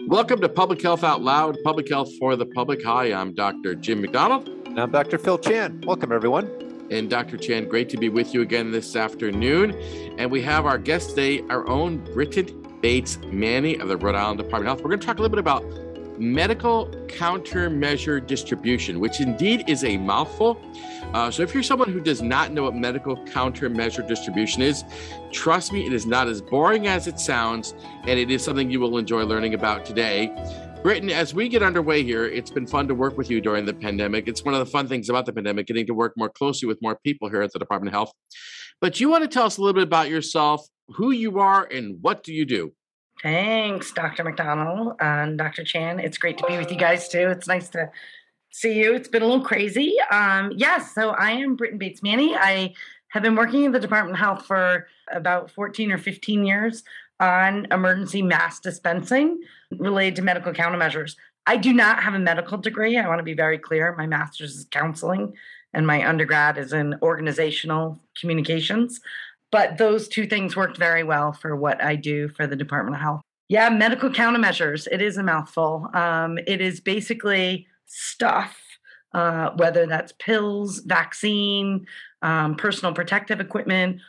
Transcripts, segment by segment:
Welcome to Public Health Out Loud, Public Health for the Public. Hi, I'm Dr. Jim McDonald. And I'm Dr. Phil Chan. Welcome, everyone. And Dr. Chan, great to be with you again this afternoon. And we have our guest today, our own Britton Bates Manny of the Rhode Island Department of Health. We're going to talk a little bit about medical countermeasure distribution, which indeed is a mouthful. Uh, so, if you're someone who does not know what medical countermeasure distribution is, trust me, it is not as boring as it sounds, and it is something you will enjoy learning about today. Britton, as we get underway here, it's been fun to work with you during the pandemic. It's one of the fun things about the pandemic, getting to work more closely with more people here at the Department of Health. But you want to tell us a little bit about yourself, who you are, and what do you do? Thanks, Dr. McDonald and Dr. Chan. It's great to be with you guys too. It's nice to see you. It's been a little crazy. Um, yes, so I am Britton Bates Manny. I have been working in the Department of Health for about 14 or 15 years on emergency mass dispensing related to medical countermeasures. I do not have a medical degree. I want to be very clear. My master's is counseling and my undergrad is in organizational communications. But those two things worked very well for what I do for the Department of Health. Yeah, medical countermeasures. It is a mouthful. Um, it is basically stuff, uh, whether that's pills, vaccine, um, personal protective equipment,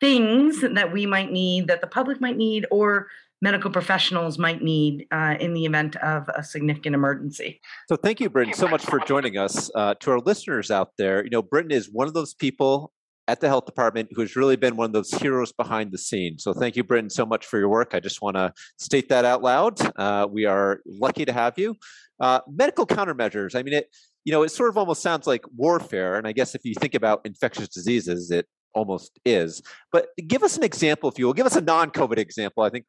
things that we might need, that the public might need, or medical professionals might need uh, in the event of a significant emergency. So, thank you, Britton, so much for joining us. Uh, to our listeners out there, you know, Britton is one of those people at the health department who has really been one of those heroes behind the scenes. So thank you, Britton, so much for your work. I just want to state that out loud. Uh, we are lucky to have you. Uh, medical countermeasures. I mean, it you know it sort of almost sounds like warfare, and I guess if you think about infectious diseases, it almost is. But give us an example, if you will. Give us a non-COVID example. I think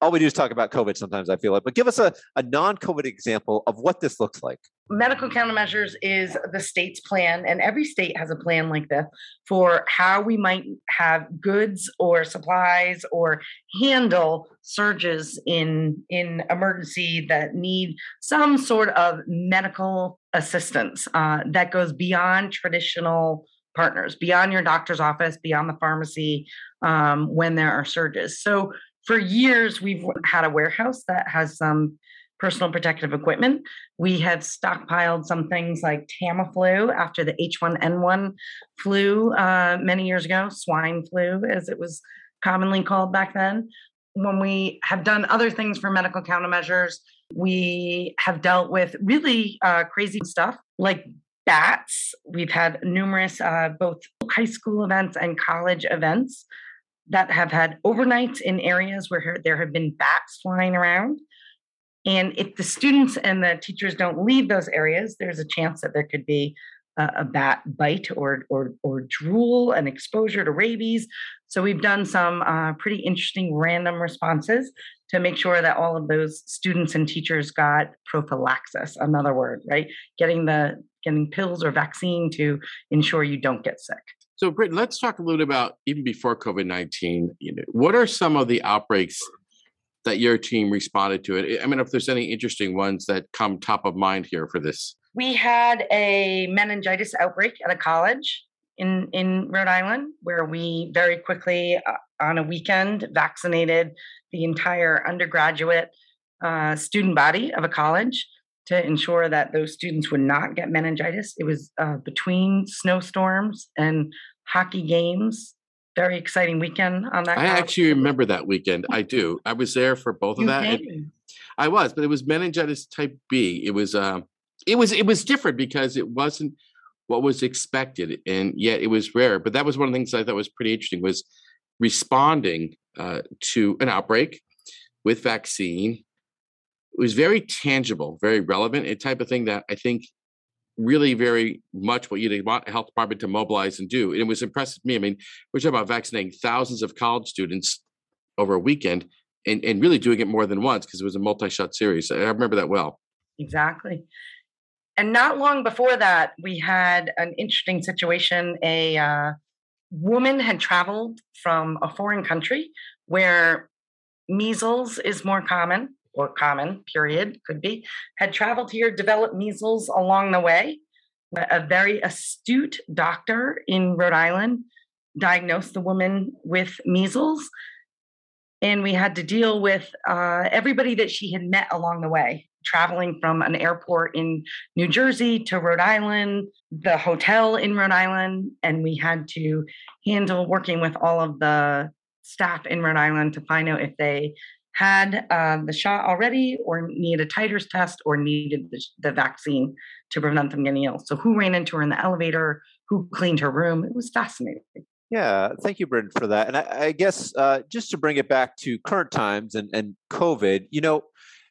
all we do is talk about COVID sometimes, I feel like. But give us a, a non-COVID example of what this looks like. Medical countermeasures is the state's plan, and every state has a plan like this for how we might have goods or supplies or handle surges in in emergency that need some sort of medical assistance uh, that goes beyond traditional partners beyond your doctor's office, beyond the pharmacy um, when there are surges. So for years, we've had a warehouse that has some personal protective equipment. We have stockpiled some things like Tamiflu after the H1N1 flu uh, many years ago, swine flu, as it was commonly called back then. When we have done other things for medical countermeasures, we have dealt with really uh, crazy stuff like bats. We've had numerous uh, both high school events and college events that have had overnights in areas where there have been bats flying around. And if the students and the teachers don't leave those areas, there's a chance that there could be a, a bat bite or, or, or drool and exposure to rabies. So we've done some uh, pretty interesting random responses to make sure that all of those students and teachers got prophylaxis, another word, right? Getting the getting pills or vaccine to ensure you don't get sick. So, Britton, let's talk a little bit about even before COVID nineteen. You know, what are some of the outbreaks that your team responded to it? I mean, if there's any interesting ones that come top of mind here for this. We had a meningitis outbreak at a college in in Rhode Island where we very quickly uh, on a weekend vaccinated the entire undergraduate uh, student body of a college to ensure that those students would not get meningitis. It was uh, between snowstorms and hockey games. Very exciting weekend on that. I actually remember that weekend. I do. I was there for both you of that. I was, but it was meningitis type B. It was uh, it was it was different because it wasn't what was expected, and yet it was rare. But that was one of the things I thought was pretty interesting was responding uh, to an outbreak with vaccine it was very tangible, very relevant, a type of thing that I think really very much what you'd want a health department to mobilize and do. And it was impressive to me. I mean, we're talking about vaccinating thousands of college students over a weekend and, and really doing it more than once because it was a multi-shot series. I remember that well. Exactly. And not long before that, we had an interesting situation. A uh, woman had traveled from a foreign country where measles is more common or common, period, could be, had traveled here, developed measles along the way. A very astute doctor in Rhode Island diagnosed the woman with measles. and we had to deal with uh, everybody that she had met along the way traveling from an airport in New Jersey to Rhode Island, the hotel in Rhode Island, and we had to handle working with all of the staff in Rhode Island to find out if they had uh, the shot already or needed a titers test or needed the, the, vaccine to prevent them getting ill. So, who ran into her in the elevator? Who cleaned her room? It was fascinating. Yeah, thank you, Britton, for that. And I, I guess uh, just to bring it back to current times and, and COVID, you know,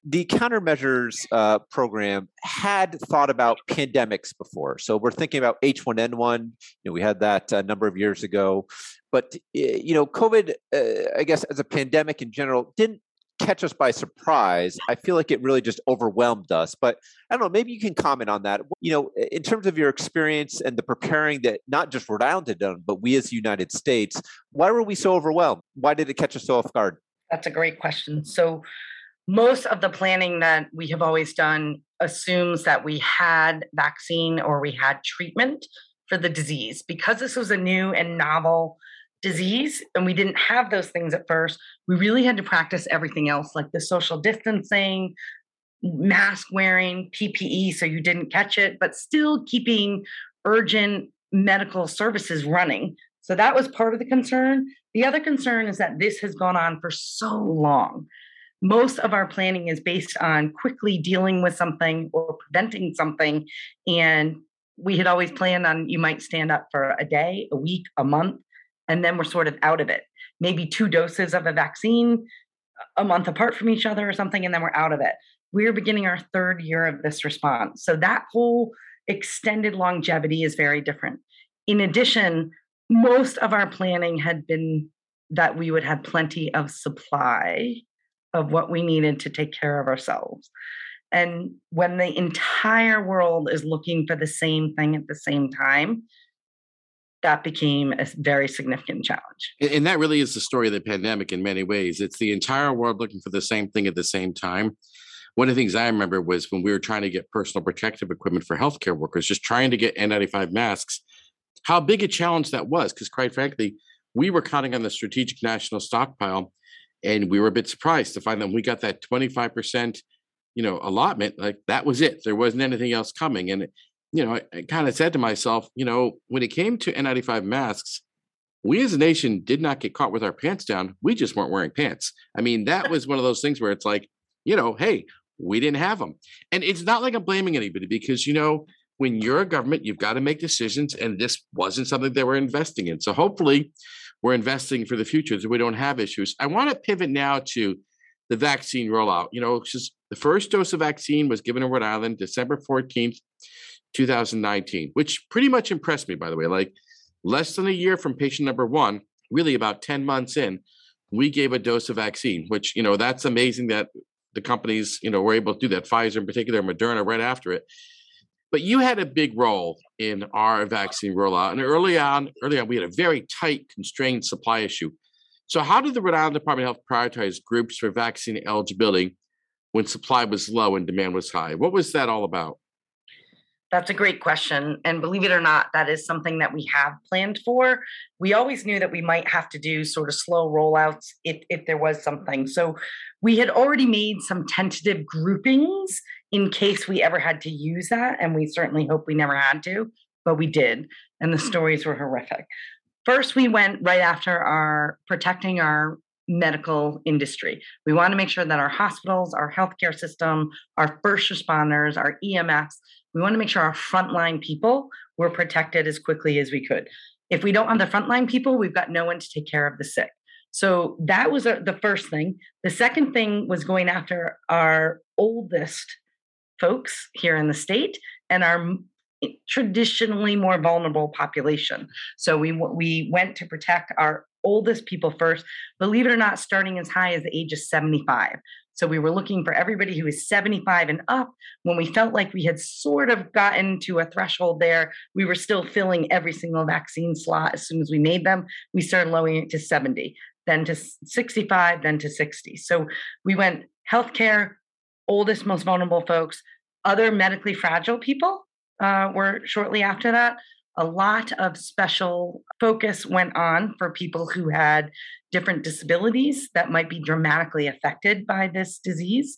the countermeasures uh, program had thought about pandemics before. So we're thinking about H1N1. You know, we had that a number of years ago, but you know, COVID, uh, I guess, as a pandemic in general, didn't catch us by surprise. I feel like it really just overwhelmed us. But I don't know, maybe you can comment on that. You know, in terms of your experience and the preparing that not just Rhode Island had done, but we as the United States, why were we so overwhelmed? Why did it catch us so off guard? That's a great question. So, most of the planning that we have always done assumes that we had vaccine or we had treatment for the disease. Because this was a new and novel disease and we didn't have those things at first we really had to practice everything else like the social distancing mask wearing ppe so you didn't catch it but still keeping urgent medical services running. So that was part of the concern. The other concern is that this has gone on for so long. Most of our planning is based on quickly dealing with something or preventing something and we had always planned on you might stand up for a day a week a month and then we're sort of out of it. Maybe two doses of a vaccine a month apart from each other or something, and then we're out of it. We're beginning our third year of this response. So that whole extended longevity is very different. In addition, most of our planning had been that we would have plenty of supply of what we needed to take care of ourselves. And when the entire world is looking for the same thing at the same time, that became a very significant challenge. And that really is the story of the pandemic in many ways. It's the entire world looking for the same thing at the same time. One of the things I remember was when we were trying to get personal protective equipment for healthcare workers, just trying to get N95 masks, how big a challenge that was. Because quite frankly, we were counting on the strategic national stockpile, and we were a bit surprised to find that we got that 25% you know allotment like that was it there wasn't anything else coming and you know, I, I kind of said to myself, you know, when it came to N95 masks, we as a nation did not get caught with our pants down. We just weren't wearing pants. I mean, that was one of those things where it's like, you know, hey, we didn't have them. And it's not like I'm blaming anybody because, you know, when you're a government, you've got to make decisions, and this wasn't something they were investing in. So hopefully, we're investing for the future so we don't have issues. I want to pivot now to the vaccine rollout. You know, just the first dose of vaccine was given in Rhode Island December 14th. 2019, which pretty much impressed me, by the way. Like less than a year from patient number one, really about 10 months in, we gave a dose of vaccine, which, you know, that's amazing that the companies, you know, were able to do that, Pfizer in particular, Moderna right after it. But you had a big role in our vaccine rollout. And early on, early on, we had a very tight, constrained supply issue. So, how did the Rhode Island Department of Health prioritize groups for vaccine eligibility when supply was low and demand was high? What was that all about? That's a great question. And believe it or not, that is something that we have planned for. We always knew that we might have to do sort of slow rollouts if, if there was something. So we had already made some tentative groupings in case we ever had to use that. And we certainly hope we never had to, but we did. And the stories were horrific. First, we went right after our protecting our medical industry. We want to make sure that our hospitals, our healthcare system, our first responders, our EMS, we want to make sure our frontline people were protected as quickly as we could. If we don't have the frontline people, we've got no one to take care of the sick. So that was a, the first thing. The second thing was going after our oldest folks here in the state and our traditionally more vulnerable population. So we we went to protect our oldest people first, believe it or not, starting as high as the age of 75. So we were looking for everybody who is 75 and up. When we felt like we had sort of gotten to a threshold there, we were still filling every single vaccine slot as soon as we made them. We started lowering it to 70, then to 65, then to 60. So we went healthcare, oldest, most vulnerable folks, other medically fragile people uh, were shortly after that. A lot of special focus went on for people who had different disabilities that might be dramatically affected by this disease.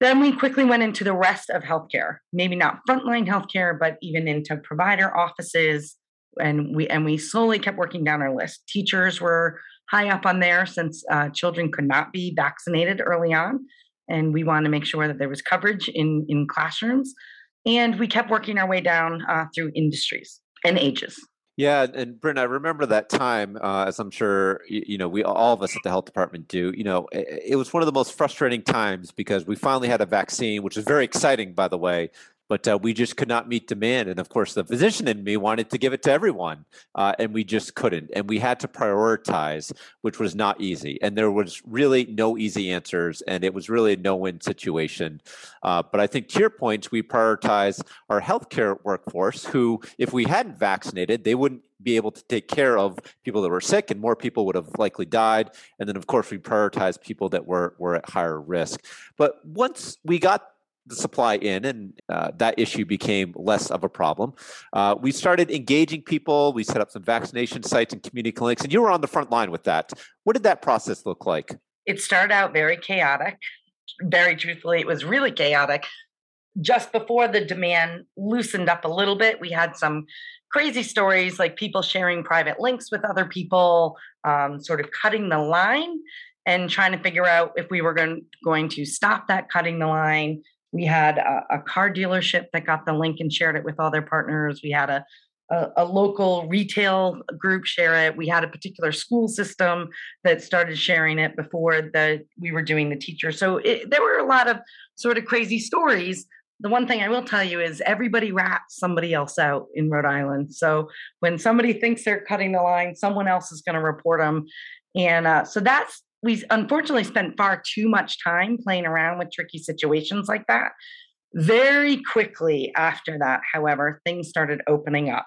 Then we quickly went into the rest of healthcare, maybe not frontline healthcare, but even into provider offices. And we and we slowly kept working down our list. Teachers were high up on there since uh, children could not be vaccinated early on, and we wanted to make sure that there was coverage in in classrooms. And we kept working our way down uh, through industries and ages. Yeah, and Bryn, I remember that time, uh, as I'm sure you, know, we all of us at the health department do. You know, it, it, was one of the most frustrating times because we finally had a vaccine, which is very exciting, by the way but uh, we just could not meet demand. And of course, the physician in me wanted to give it to everyone, uh, and we just couldn't. And we had to prioritize, which was not easy. And there was really no easy answers, and it was really a no-win situation. Uh, but I think to your point, we prioritize our healthcare workforce, who, if we hadn't vaccinated, they wouldn't be able to take care of people that were sick, and more people would have likely died. And then, of course, we prioritize people that were were at higher risk. But once we got the supply in, and uh, that issue became less of a problem. Uh, we started engaging people. We set up some vaccination sites and community clinics, and you were on the front line with that. What did that process look like? It started out very chaotic. Very truthfully, it was really chaotic. Just before the demand loosened up a little bit, we had some crazy stories like people sharing private links with other people, um, sort of cutting the line and trying to figure out if we were going, going to stop that cutting the line we had a, a, car dealership that got the link and shared it with all their partners. We had a, a, a, local retail group share it. We had a particular school system that started sharing it before the we were doing the teacher. So it, there were a lot of sort of crazy stories. The one thing I will tell you is everybody rats somebody else out in Rhode Island. So when somebody thinks they're cutting the line, someone else is going to report them. And uh, so that's we unfortunately spent far too much time playing around with tricky situations like that. Very quickly after that, however, things started opening up.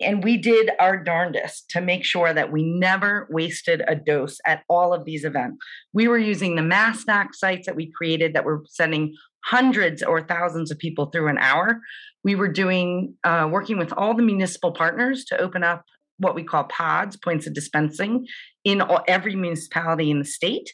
And we did our darndest to make sure that we never wasted a dose at all of these events. We were using the mass vac sites that we created that were sending hundreds or thousands of people through an hour. We were doing, uh, working with all the municipal partners to open up what we call pods, points of dispensing, in all, every municipality in the state.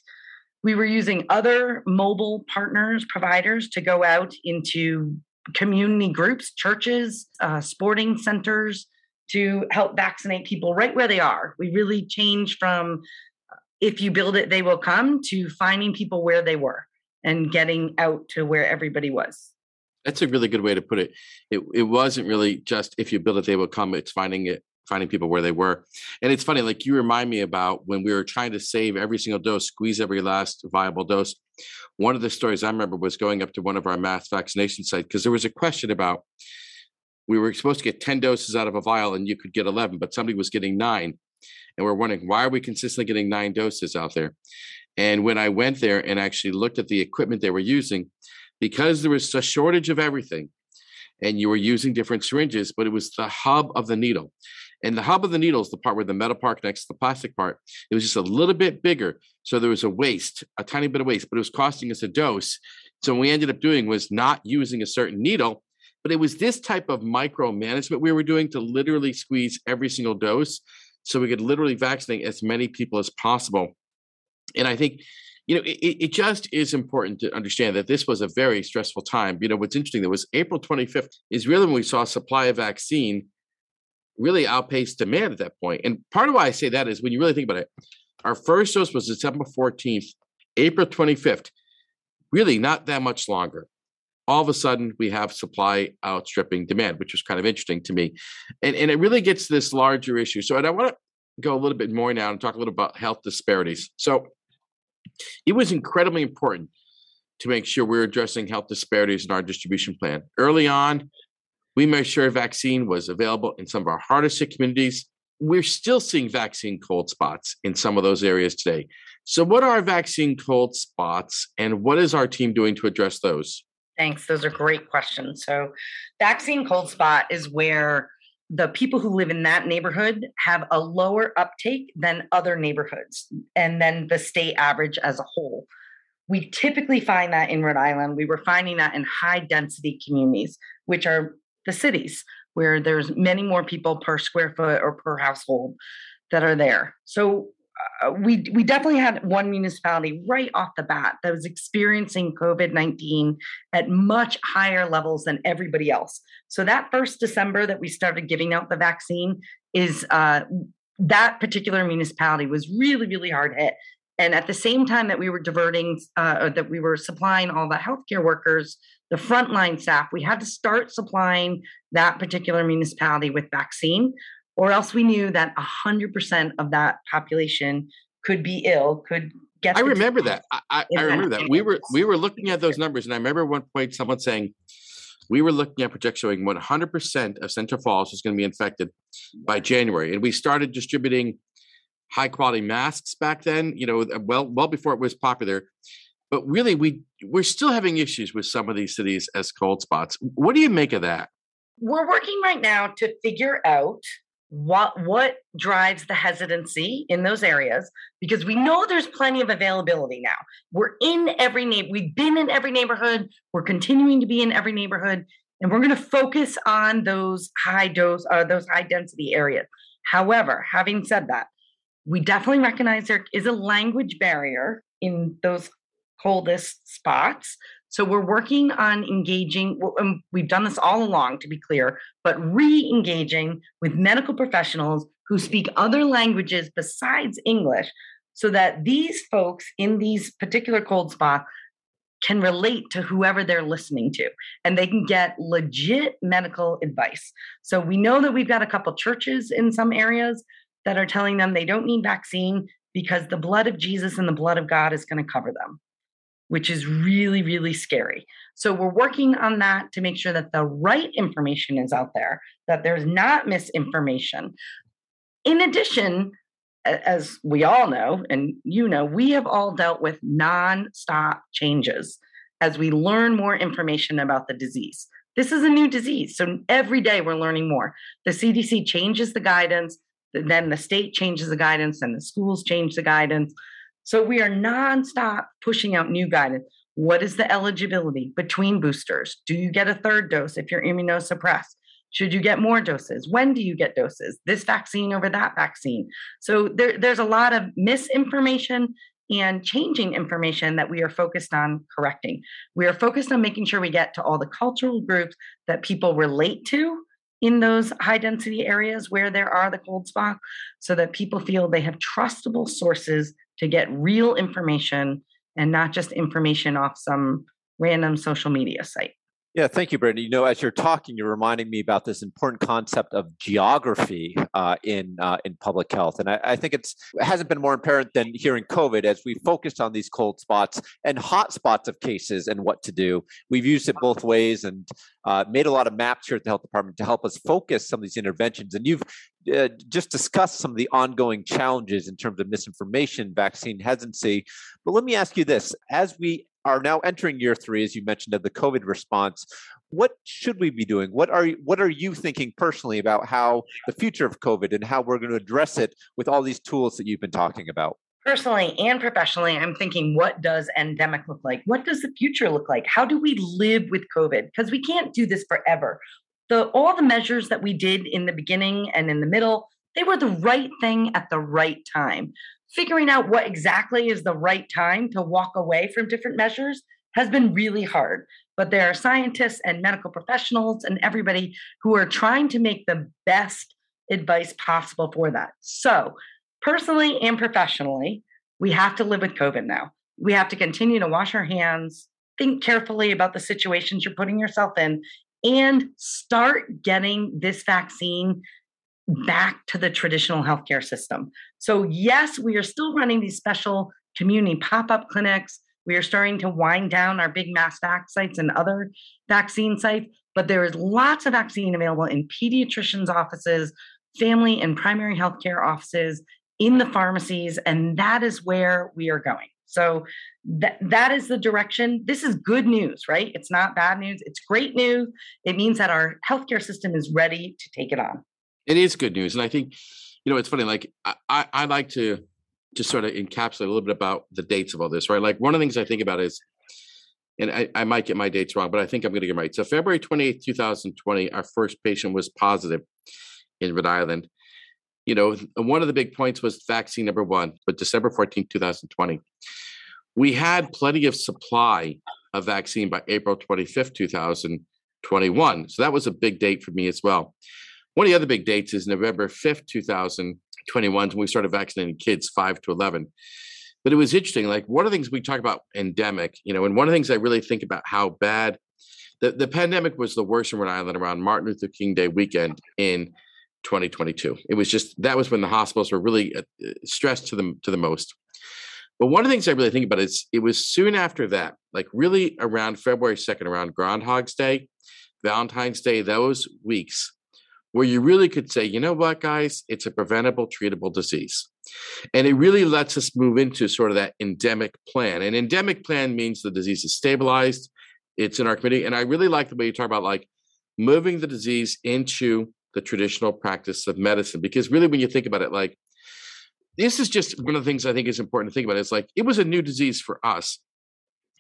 We were using other mobile partners, providers to go out into community groups, churches, uh, sporting centers to help vaccinate people right where they are. We really changed from if you build it, they will come to finding people where they were and getting out to where everybody was. That's a really good way to put it. It it wasn't really just if you build it, they will come. It's finding it finding people where they were. And it's funny, like you remind me about when we were trying to save every single dose, squeeze every last viable dose. One of the stories I remember was going up to one of our mass vaccination sites because there was a question about we were supposed to get 10 doses out of a vial and you could get 11, but somebody was getting nine. And we're wondering, why are we consistently getting nine doses out there? And when I went there and actually looked at the equipment they were using, because there was a shortage of everything, and you were using different syringes, but it was the hub of the needle. And the hub of the needle is the part where the metal part connects to the plastic part. It was just a little bit bigger. So there was a waste, a tiny bit of waste, but it was costing us a dose. So what we ended up doing was not using a certain needle, but it was this type of micromanagement we were doing to literally squeeze every single dose so we could literally vaccinate as many people as possible. And I think, you know, it, it just is important to understand that this was a very stressful time. You know, what's interesting, that was April 25th is really when we saw supply of vaccine really outpaced demand at that point. And part of why I say that is when you really think about it, our first dose was December 14th, April 25th, really not that much longer. All of a sudden, we have supply outstripping demand, which was kind of interesting to me. And, and it really gets to this larger issue. So and I want to go a little bit more now and talk a little about health disparities. So it was incredibly important to make sure we're addressing health disparities in our distribution plan. Early on, we made sure vaccine was available in some of our hardest hit communities. We're still seeing vaccine cold spots in some of those areas today. So, what are vaccine cold spots, and what is our team doing to address those? Thanks. Those are great questions. So, vaccine cold spot is where the people who live in that neighborhood have a lower uptake than other neighborhoods and then the state average as a whole. We typically find that in Rhode Island. We were finding that in high density communities, which are the cities where there's many more people per square foot or per household that are there. So uh, we we definitely had one municipality right off the bat that was experiencing COVID nineteen at much higher levels than everybody else. So that first December that we started giving out the vaccine is uh, that particular municipality was really really hard hit. And at the same time that we were diverting, uh, that we were supplying all the healthcare workers, the frontline staff, we had to start supplying that particular municipality with vaccine or else we knew that 100% of that population could be ill, could get. I remember that. I, I, I remember that. We were we were looking at those numbers, and I remember one point someone saying we were looking at projections showing 100% of Central Falls was going to be infected by January, and we started distributing high quality masks back then. You know, well well before it was popular. But really, we we're still having issues with some of these cities as cold spots. What do you make of that? We're working right now to figure out what what drives the hesitancy in those areas because we know there's plenty of availability now we're in every neighbor we've been in every neighborhood we're continuing to be in every neighborhood and we're going to focus on those high dose uh, those high density areas however having said that we definitely recognize there is a language barrier in those coldest spots so we're working on engaging, um, we've done this all along to be clear, but re engaging with medical professionals who speak other languages besides English so that these folks in these particular cold spots can relate to whoever they're listening to and they can get legit medical advice. So we know that we've got a couple churches in some areas that are telling them they don't need vaccine because the blood of Jesus and the blood of God is going to cover them which is really, really scary. So we're working on that to make sure that the right information is out there, that there's not misinformation. In addition, as we all know, and you know, we have all dealt with non-stop changes as we learn more information about the disease. This is a new disease. So every day we're learning more. The CDC changes the guidance, then the state changes the guidance, and the schools change the guidance. So we are nonstop pushing out new guidance. What is the eligibility between boosters? Do you get a third dose if you're immunosuppressed? Should you get more doses? When do you get doses? This vaccine over that vaccine. So there, there's a lot of misinformation and changing information that we are focused on correcting. We are focused on making sure we get to all the cultural groups that people relate to in those high density areas where there are the cold spots so that people feel they have trustable sources to get real information and not just information off some random social media site. Yeah, thank you, Brittany. You know, as you're talking, you're reminding me about this important concept of geography uh, in uh, in public health, and I, I, think it's it hasn't been more apparent than here in COVID as we focused on these cold spots and hot spots of cases and what to do. We've used it both ways and uh, made a lot of maps here at the health department to help us focus some of these interventions. And you've uh, just discussed some of the ongoing challenges in terms of misinformation, vaccine hesitancy. But let me ask you this: as we are now entering year three, as you mentioned, of the COVID response. What should we be doing? What are what are you thinking personally about how the future of COVID and how we're going to address it with all these tools that you've been talking about? Personally and professionally, I'm thinking, what does endemic look like? What does the future look like? How do we live with COVID? Because we can't do this forever. The all the measures that we did in the beginning and in the middle, they were the right thing at the right time figuring out what exactly is the right time to walk away from different measures has been really hard. But there are scientists and medical professionals and everybody who are trying to make the best advice possible for that. So, personally and professionally, we have to live with COVID now. We have to continue to wash our hands, think carefully about the situations you're putting yourself in, and start getting this vaccine back to the traditional healthcare system. So, yes, we are still running these special community pop up clinics. We are starting to wind down our big mass vac sites and other vaccine sites, but there is lots of vaccine available in pediatricians' offices, family and primary healthcare offices, in the pharmacies, and that is where we are going. So that that is the direction. This is good news, right? It's not bad news. It's great news. It means that our healthcare system is ready to take it on. It is good news, and I think you know it's funny. Like I, I like to just sort of encapsulate a little bit about the dates of all this, right? Like one of the things I think about is and I, I might get my dates wrong, but I think I'm going to get right. So February 28th, 2020, our first patient was positive in Rhode Island. You know, one of the big points was vaccine number one, but December 14th, 2020. We had plenty of supply of vaccine by April 25th, 2021. So that was a big date for me as well. One of the other big dates is November 5th, 2021, when we started vaccinating kids 5 to 11. But it was interesting. Like one of the things we talk about endemic, you know, and one of the things I really think about how bad the, the pandemic was the worst in Rhode Island around Martin Luther King Day weekend in 2022. It was just that was when the hospitals were really uh, stressed to the to the most. But one of the things I really think about is it was soon after that, like really around February 2nd, around Groundhog's Day, Valentine's Day, those weeks where you really could say, you know what, guys, it's a preventable, treatable disease. And it really lets us move into sort of that endemic plan. An endemic plan means the disease is stabilized, it's in our community. And I really like the way you talk about like moving the disease into the traditional practice of medicine, because really, when you think about it, like this is just one of the things I think is important to think about. It's like it was a new disease for us,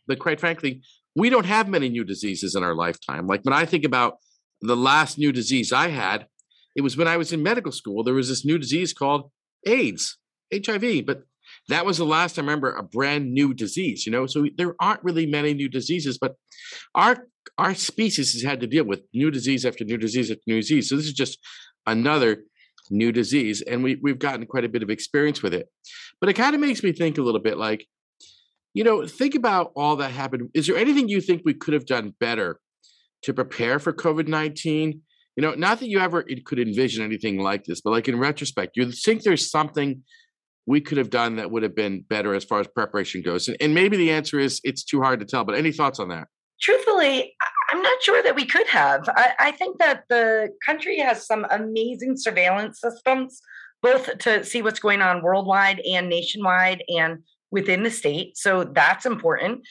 but quite frankly, we don't have many new diseases in our lifetime. Like when I think about the last new disease I had, it was when I was in medical school. There was this new disease called AIDS, HIV, but that was the last I remember a brand new disease, you know. So there aren't really many new diseases, but our our species has had to deal with new disease after new disease after new disease. So this is just another new disease, and we we've gotten quite a bit of experience with it. But it kind of makes me think a little bit like, you know, think about all that happened. Is there anything you think we could have done better to prepare for COVID 19? You know, not that you ever could envision anything like this, but like in retrospect, you think there's something we could have done that would have been better as far as preparation goes? And, and maybe the answer is it's too hard to tell, but any thoughts on that? Truthfully, I'm not sure that we could have. I, I think that the country has some amazing surveillance systems, both to see what's going on worldwide and nationwide and within the state. So that's important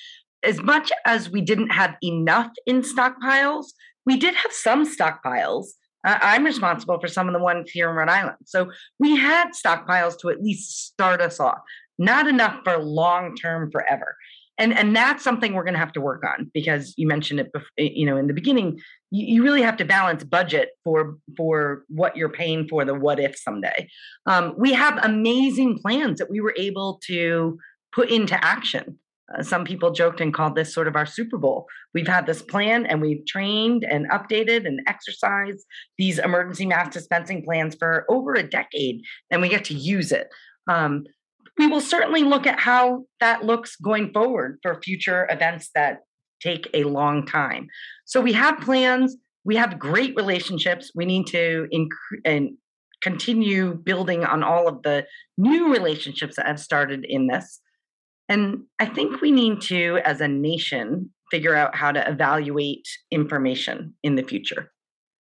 as much as we didn't have enough in stockpiles, we did have some stockpiles. I'm responsible for some of the ones here in Rhode Island. So we had stockpiles to at least start us off, not enough for long term forever. And, and that's something we're going to have to work on because you mentioned it, before, you know, in the beginning. You, you, really have to balance budget for for what you're paying for the what if someday. Um, we have amazing plans that we were able to put into action uh, some people joked and called this sort of our Super Bowl. We've had this plan and we've trained and updated and exercised these emergency mass dispensing plans for over a decade, and we get to use it. Um, we will certainly look at how that looks going forward for future events that take a long time. So we have plans, we have great relationships. We need to and continue building on all of the new relationships that have started in this. And I think we need to, as a nation, figure out how to evaluate information in the future.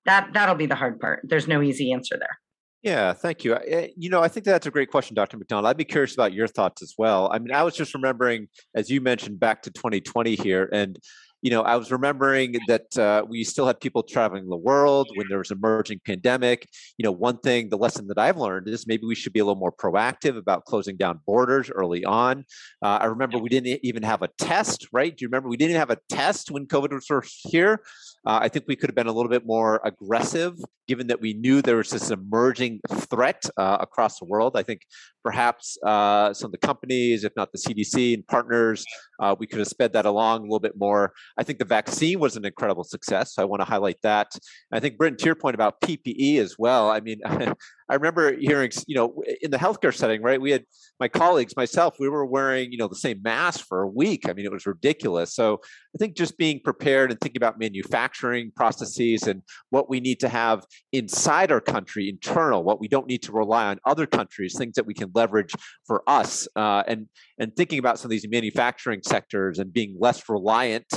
That that'll be the hard part. There's no easy answer there. Yeah, thank you. Eh, you know, I think that's a great question, Dr. McDonald. I'd be curious about your thoughts as well. I mean, I was just remembering, as you mentioned, back to 2020 here, and you know, I was remembering that uh, we still had people traveling the world when there was an emerging pandemic. You know, one thing, the lesson that I've learned is maybe we should be a little more proactive about closing down borders early on. Uh, I remember we didn't even have a test, right? Do you remember we didn't have a test when COVID was first here? Uh, I think we could have been a little bit more aggressive, given that we knew there was this emerging threat uh, across the world. I think perhaps uh, some of the companies, if not the CDC and partners, uh, we could have sped that along a little bit more. I think the vaccine was an incredible success. So I want to highlight that. I think, Britton, to your point about PPE as well. I mean, I remember hearing, you know, in the healthcare setting, right? We had my colleagues, myself, we were wearing, you know, the same mask for a week. I mean, it was ridiculous. So I think just being prepared and thinking about manufacturing processes and what we need to have inside our country, internal, what we don't need to rely on other countries, things that we can leverage for us, uh, and and thinking about some of these manufacturing sectors and being less reliant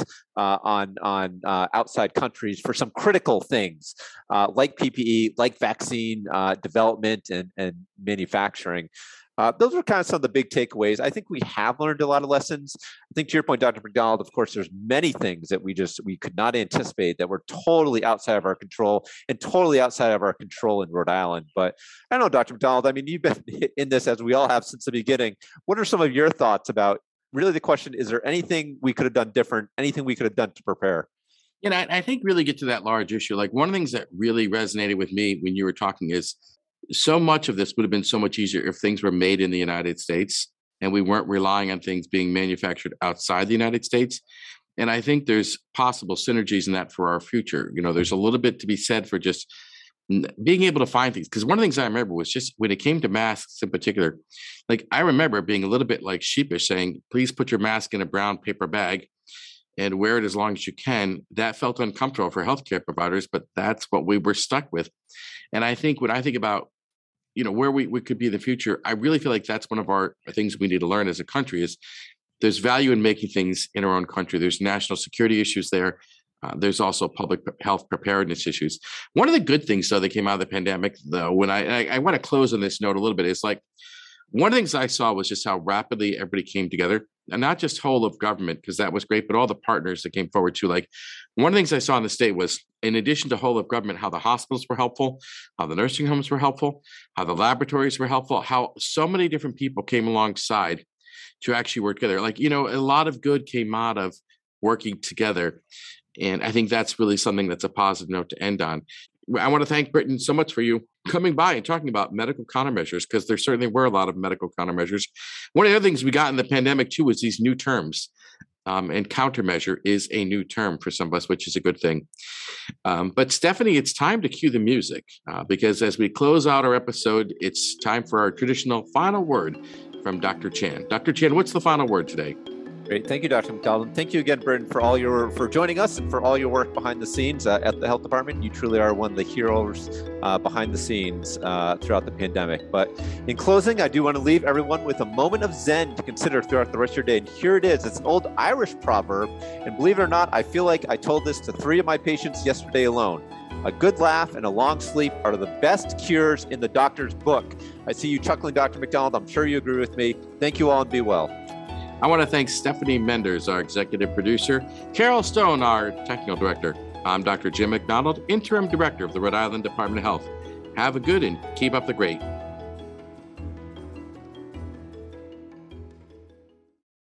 uh, on on uh, outside countries for some critical things uh, like PPE, like vaccine uh, development and and manufacturing. Uh, those are kind of some of the big takeaways. I think we have learned a lot of lessons. I think to your point, Dr. McDonald, of course, there's many things that we just we could not anticipate that were totally outside of our control and totally outside of our control in Rhode Island. But I don't know, Dr. McDonald. I mean, you've been in this as we all have since the beginning. What are some of your thoughts about really the question is there anything we could have done different, anything we could have done to prepare? Know, I, I think really get to that large issue. Like one of the things that really resonated with me when you were talking is so much of this would have been so much easier if things were made in the United States and we weren't relying on things being manufactured outside the United States. And I think there's possible synergies in that for our future. You know, there's a little bit to be said for just being able to find things. Because one of the things I remember was just when it came to masks in particular, like I remember being a little bit like sheepish saying, please put your mask in a brown paper bag and wear it as long as you can. That felt uncomfortable for healthcare providers, but that's what we were stuck with. And I think when I think about you know where we, we could be in the future i really feel like that's one of our things we need to learn as a country is there's value in making things in our own country there's national security issues there uh, there's also public health preparedness issues. One of the good things though that came out of the pandemic though when i i, I want to close on this note a little bit is like one of the things i saw was just how rapidly everybody came together and not just whole of government because that was great but all the partners that came forward too. Like one of the things i saw in the state was in addition to whole of government how the hospitals were helpful how the nursing homes were helpful how the laboratories were helpful how so many different people came alongside to actually work together. Like you know a lot of good came out of working together and i think that's really something that's a positive note to end on I want to thank Britton so much for you coming by and talking about medical countermeasures because there certainly were a lot of medical countermeasures. One of the other things we got in the pandemic too was these new terms. Um, and countermeasure is a new term for some of us, which is a good thing. Um, but Stephanie, it's time to cue the music uh, because as we close out our episode, it's time for our traditional final word from Dr. Chan. Dr. Chan, what's the final word today? Great. Thank you, Dr. McDonald. Thank you again, Britton, for all your for joining us and for all your work behind the scenes uh, at the health department. You truly are one of the heroes uh, behind the scenes uh, throughout the pandemic. But in closing, I do want to leave everyone with a moment of zen to consider throughout the rest of your day. And here it is. It's an old Irish proverb, and believe it or not, I feel like I told this to three of my patients yesterday alone. A good laugh and a long sleep are the best cures in the doctor's book. I see you chuckling, Dr. McDonald. I'm sure you agree with me. Thank you all and be well. I want to thank Stephanie Menders, our executive producer, Carol Stone, our technical director. I'm Dr. Jim McDonald, interim director of the Rhode Island Department of Health. Have a good and keep up the great.